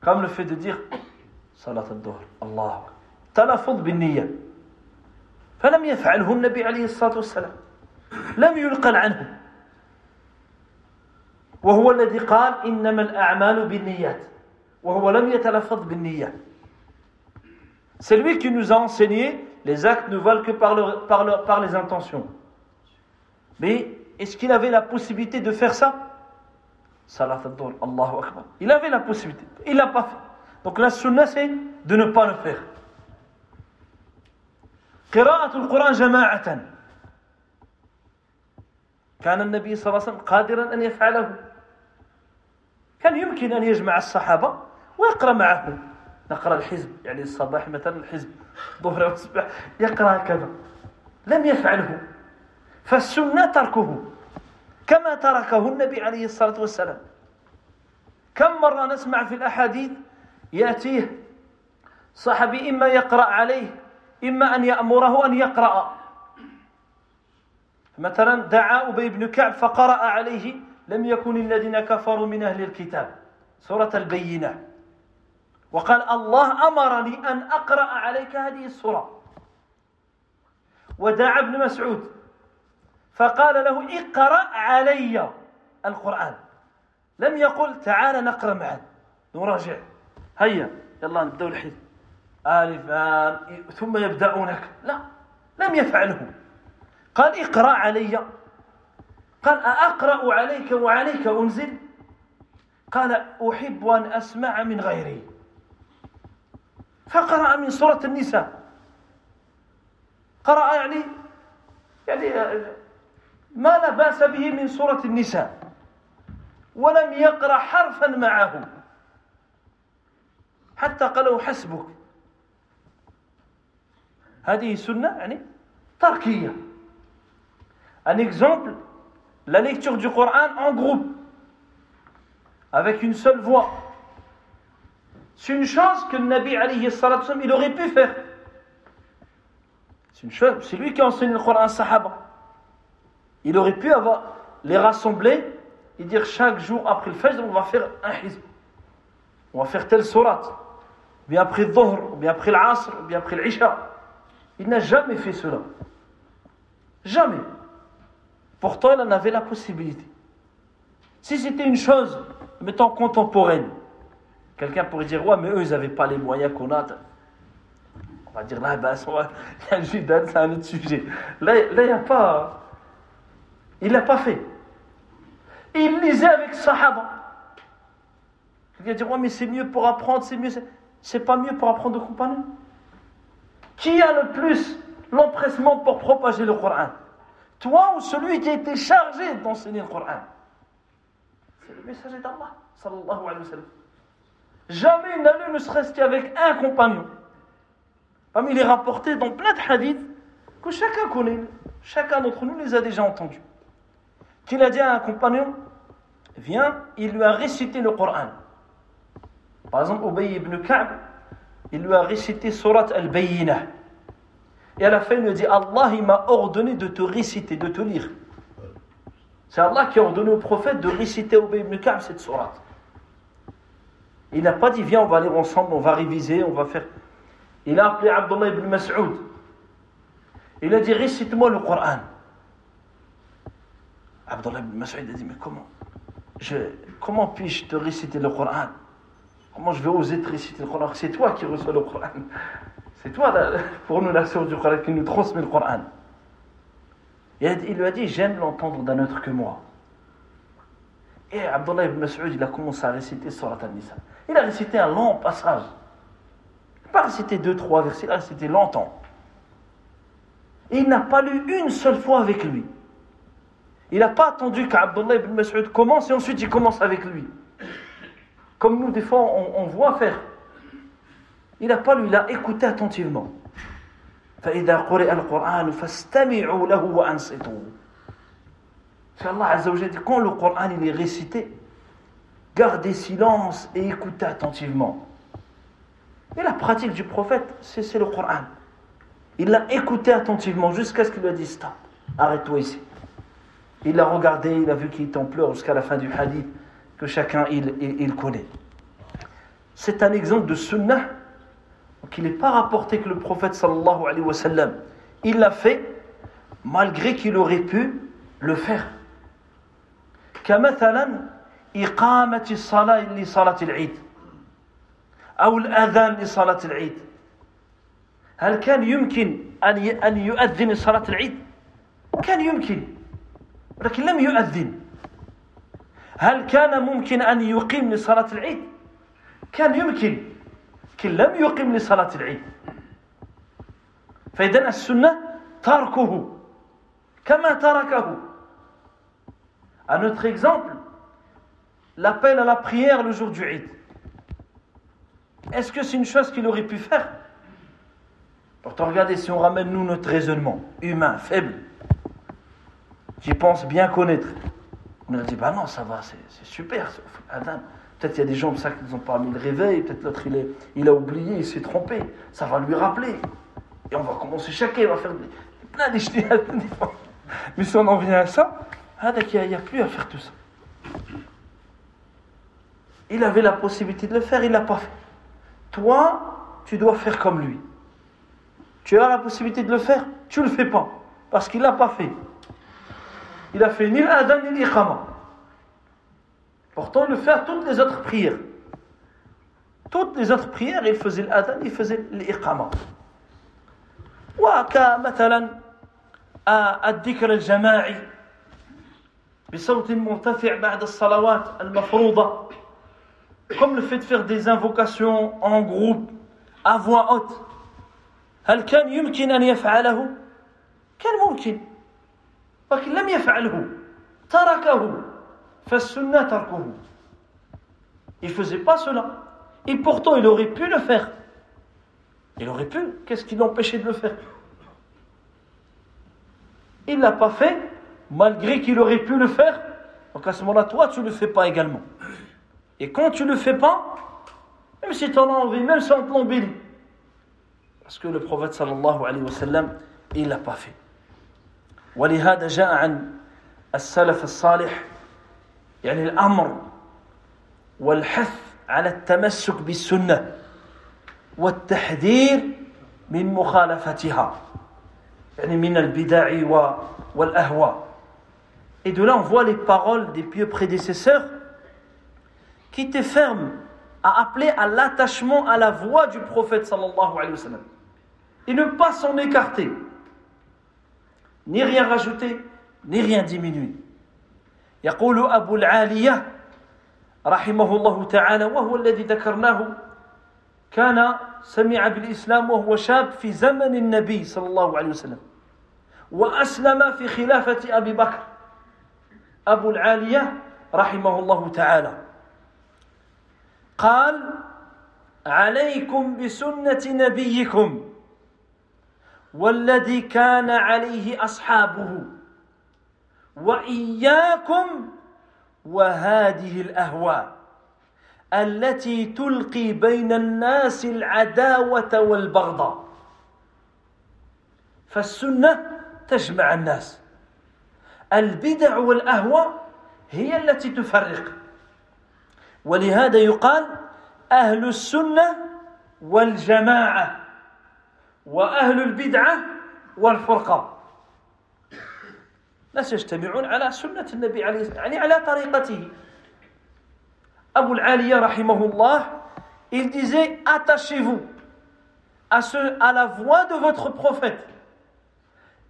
Comme le fait de dire Salat al-Dhuhr, Allah. تلفظ بالنية فلم يفعله النبي عليه الصلاة والسلام لم ينقل عنه وهو الذي قال إنما الأعمال بالنيات وهو لم يتلفظ بالنية C'est lui qui nous a enseigné les actes ne valent que par, par, les intentions. Mais est-ce qu'il avait la possibilité de faire ça Salat al Allahu Akbar. Il avait la possibilité. Il l'a pas fait. Donc la sunna, c'est de ne pas le faire. قراءة القرآن جماعة كان النبي صلى الله عليه وسلم قادرا أن يفعله كان يمكن أن يجمع الصحابة ويقرأ معهم نقرأ الحزب يعني الصباح مثلا الحزب ظهر والصباح يقرأ كذا. لم يفعله. فالسنة تركه. كما تركه النبي عليه الصلاة والسلام. كم مرة نسمع في الأحاديث يأتيه صحابي إما يقرأ عليه إما أن يأمره أن يقرأ. مثلا دعا أبي بن كعب فقرأ عليه لم يكن الذين كفروا من أهل الكتاب. سورة البينة. وقال الله أمرني أن أقرأ عليك هذه السورة. ودعا ابن مسعود فقال له اقرأ علي القرآن. لم يقل تعال نقرأ معا نراجع. هيا يلا نبدأ الحزب آلف ثم يبدأونك. لا لم يفعله. قال اقرأ علي. قال أقرأ عليك وعليك أنزل. قال أحب أن أسمع من غيري. فقرأ من سورة النساء. قرأ يعني يعني ما لا بأس به من سورة النساء. ولم يقرأ حرفا معه. حتى قالوا حسبك. هذه سنة يعني تركية. Un exemple, la lecture du Coran en groupe, avec une seule voix. C'est une chose que le Nabi alayhi sallam, il aurait pu faire. C'est une chose, c'est lui qui a enseigné le Coran Sahaba. Il aurait pu avoir les rassembler et dire chaque jour après le Fajr, on va faire un hizb. On va faire telle surat. Bien après le Dhuhr, bien après l'Asr, bien après l'Isha. Il n'a jamais fait cela. Jamais. Pourtant, il en avait la possibilité. Si c'était une chose, mettons, contemporaine, quelqu'un pourrait dire, ouais, mais eux, ils n'avaient pas les moyens qu'on a. On va dire, là, ben, un judas, c'est un autre sujet. Là, là il n'y a pas. Il l'a pas fait. il lisait avec Sahaba. Va dire, ouais, mais c'est mieux pour apprendre, c'est mieux. C'est pas mieux pour apprendre de compagnons. Qui a le plus l'empressement pour propager le Coran? Toi ou celui qui a été chargé d'enseigner le Coran? C'est le messager d'Allah, sallallahu alayhi wa sallam. Jamais il n'a lu ne serait-ce qu'avec un compagnon. Il est rapporté dans plein de hadiths que chacun connaît, chacun d'entre nous les a déjà entendus. Qu'il a dit à un compagnon, viens, il lui a récité le Coran. Par exemple, Ubay ibn Ka'b, il lui a récité Surat al-Bayyinah. Et à la fin, il lui a dit Allah, il m'a ordonné de te réciter, de te lire. C'est Allah qui a ordonné au prophète de réciter au ibn Ka'b cette surat. Il n'a pas dit Viens, on va lire ensemble, on va réviser, on va faire. Il a appelé Abdullah ibn Mas'ud. Il a dit Récite-moi le Coran. Abdullah ibn Mas'ud a dit Mais comment? Comment puis-je te réciter le Coran? Comment je vais oser te réciter le Coran? C'est toi qui reçois le Coran. C'est toi, pour nous, la source du Coran qui nous transmet le Coran. il lui a dit J'aime l'entendre d'un autre que moi. Et Abdullah ibn Mas'ud, il a commencé à réciter Surat al-Nisa. Il a récité un long passage. Il n'a pas récité deux, trois versets, il a récité longtemps. Et il n'a pas lu une seule fois avec lui. Il n'a pas attendu qu'Abdullah ibn Mas'ud commence et ensuite il commence avec lui. Comme nous, des fois, on, voit faire. Il n'a pas lu, il a écouté attentivement. فإذا قرئ القرآن فاستمعوا له وأنصتوا. Allah Azza dit quand le Coran il est récité, gardez silence et écoutez attentivement. Et la pratique du prophète, c'est le Coran. Il l'a écouté attentivement jusqu'à ce qu'il lui a dit Stop, arrête-toi ici. Il l'a regardé, il a vu qu'il était en pleurs jusqu'à la fin du hadith que chacun il, connaît. C'est un exemple de sunnah. Donc il n'est pas rapporté que le prophète sallallahu alayhi wa sallam, il l'a fait malgré qu'il aurait pu le faire. إقامة الصلاة لصلاة العيد أو الأذان لصلاة العيد هل كان يمكن أن يؤذن صلاة العيد؟ كان يمكن ولكن لم يؤذن هل كان ممكن أن يقيم لصلاة العيد؟ كان يمكن لكن لم يقيم لصلاة العيد فإذا السنة تركه كما تركه Un autre exemple, l'appel à la prière le jour du Eid. Est-ce que c'est une chose qu'il aurait pu faire? Pourtant, regardez, si on ramène nous notre raisonnement humain, faible, qui pense bien connaître, on a dit, bah non, ça va, c'est super, Peut-être il y a des gens comme ça qui n'ont pas mis le réveil, peut-être l'autre il, a oublié, il s'est trompé. Ça va lui rappeler. Et on va commencer chacun, il va faire plein d'échelles. Mais si on en vient à ça, il n'y a, plus à faire tout ça Il avait la possibilité de le faire, il ne l'a pas fait. Toi, tu dois faire comme lui. Tu as la possibilité de le faire, tu ne le fais pas. Parce qu'il ne l'a pas fait. Il a fait ni l'adhan ni l'iqama. Pourtant, il le fait à toutes les autres prières. Toutes les autres prières, il faisait l'adhan, il faisait l'iqama. à الذكر الجماعي بصوت مرتفع بعد الصلوات المفروضة comme le fait de faire des invocations en groupe à voix haute هل كان يمكن أن يفعله؟ كان ممكن ولكن لم يفعله تركه فالسنة تركه Il ne faisait pas cela. Et pourtant, il aurait pu le faire. Il aurait pu. Qu'est-ce qui l'empêchait de le faire Il ne l'a pas fait, malgré qu'il aurait pu le faire. Donc à ce moment-là, toi, tu ne le fais pas également. Et quand tu ne le fais pas, même si tu en as envie, même sans te l'embellir, parce que le prophète sallallahu alayhi wa sallam, il ne l'a pas fait. ولهذا جاء عن السلف الصالح يعني الأمر والحث على التمسك بالسنة والتحذير من مخالفتها يعني من البدع والأهواء Et de là, on voit les paroles des pieux prédécesseurs qui étaient fermes à appeler à l'attachement à la voix du prophète sallallahu alayhi wa sallam et ne pas s'en écarter, ni rien rajouter, ni rien diminuer. يقول أبو العالية رحمه الله تعالى وهو الذي ذكرناه كان سمع بالإسلام وهو شاب في زمن النبي صلى الله عليه وسلم وأسلم في خلافة أبي بكر أبو العالية رحمه الله تعالى قال عليكم بسنة نبيكم والذي كان عليه أصحابه وإياكم وهذه الأهواء التي تلقي بين الناس العداوة والبغضاء. فالسنة تجمع الناس. البدع والأهواء هي التي تفرق. ولهذا يقال أهل السنة والجماعة وأهل البدعة والفرقة ناس يجتمعون على سنة النبي عليه يعني على طريقته Abu al-Aliya, rahimahullah, il disait Attachez-vous à, ce, à la voix de votre prophète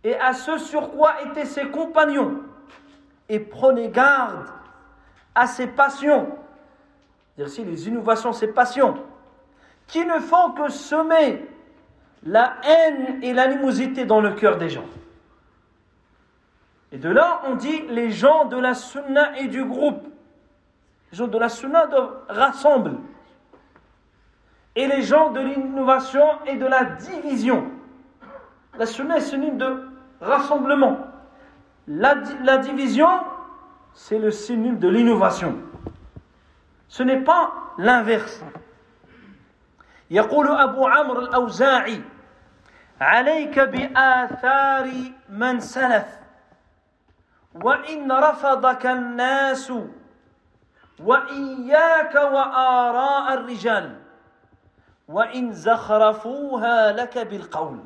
et à ce sur quoi étaient ses compagnons et prenez garde à ses passions, c'est-à-dire les innovations, ses passions, qui ne font que semer la haine et l'animosité dans le cœur des gens. Et de là, on dit les gens de la sunna et du groupe. Les gens de la sunna rassembler. Et les gens de l'innovation et de la division. La sunna est synonyme de rassemblement. La division, c'est le synonyme de l'innovation. Ce n'est pas l'inverse. يقول أبو عمرو الأوزاعي عليك بآثار من سلف وإن رفضك الناس وإياك وآراء الرجال وإن زخرفوها لك بالقول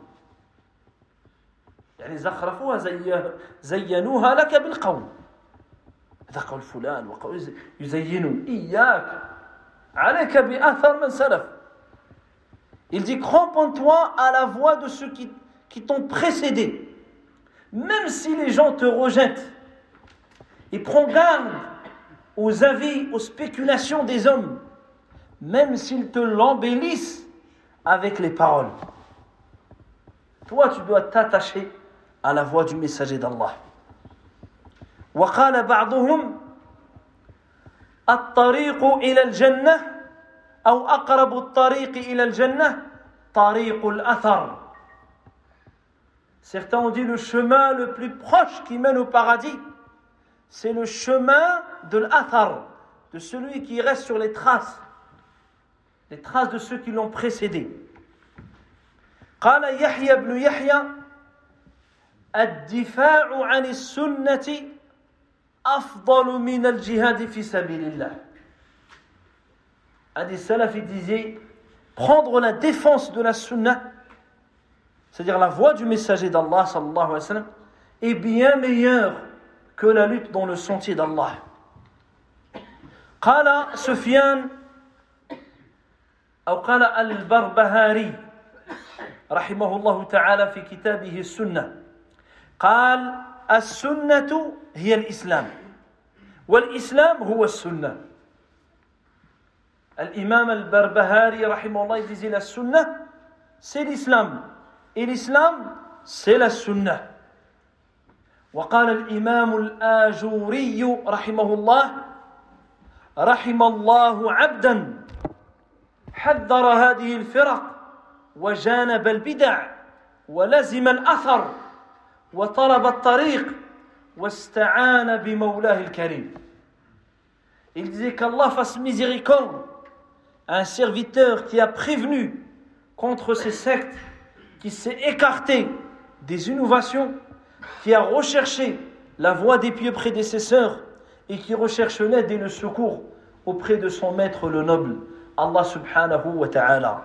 يعني زخرفوها زي زينوها لك بالقول هذا قول فلان وقول يزينون إياك عليك بأثر من سلف Il dit cramponne-toi à la voix de ceux qui, qui t'ont précédé, même si les gens te rejettent. Et prends garde aux avis, aux spéculations des hommes, même s'ils te l'embellissent avec les paroles. Toi, tu dois t'attacher à la voix du messager d'Allah. وقال بعضهم الطريق إلى الجنة أو أقرب الطريق إلى الجنة طريق الأثر Certains ont dit le chemin le plus proche qui mène au paradis, c'est le chemin de l'athar, de celui qui reste sur les traces, les traces de ceux qui l'ont précédé. قال يحيى بن يحيى الدفاع عن السنة أفضل من الجهاد في سبيل الله. Un des salafis disait prendre la défense de la sunna, c'est-à-dire la voix du messager d'Allah sallallahu alayhi wa sallam, est bien meilleure que la lutte dans le sentier d'Allah. قال سفيان أو قال البربهاري رحمه الله تعالى في كتابه السنة قال السنة هي الإسلام. والإسلام هو السنة. الإمام البربهاري رحمه الله disait la sunna c'est l'islam et sunna وقال الإمام الآجوري رحمه الله رحم الله عبدا حذر هذه الفرق وجانب البدع ولزم الأثر. وطلب الطريق واستعان بمولاه الكريم Il disait qu'Allah fasse miséricorde à un serviteur qui a prévenu contre ces sectes, qui s'est écarté des innovations, qui a recherché la voie des pieux prédécesseurs et qui recherche l'aide et le secours auprès de son maître le noble, Allah subhanahu wa ta'ala.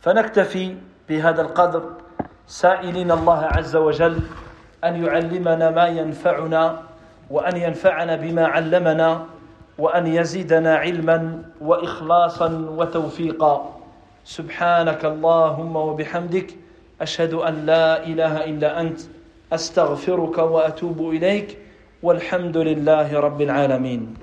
فنكتفي بهذا القدر سائلين الله عز وجل أن يعلمنا ما ينفعنا وأن ينفعنا بما علمنا وأن يزيدنا علما وإخلاصا وتوفيقا. سبحانك اللهم وبحمدك أشهد أن لا إله إلا أنت أستغفرك وأتوب إليك والحمد لله رب العالمين.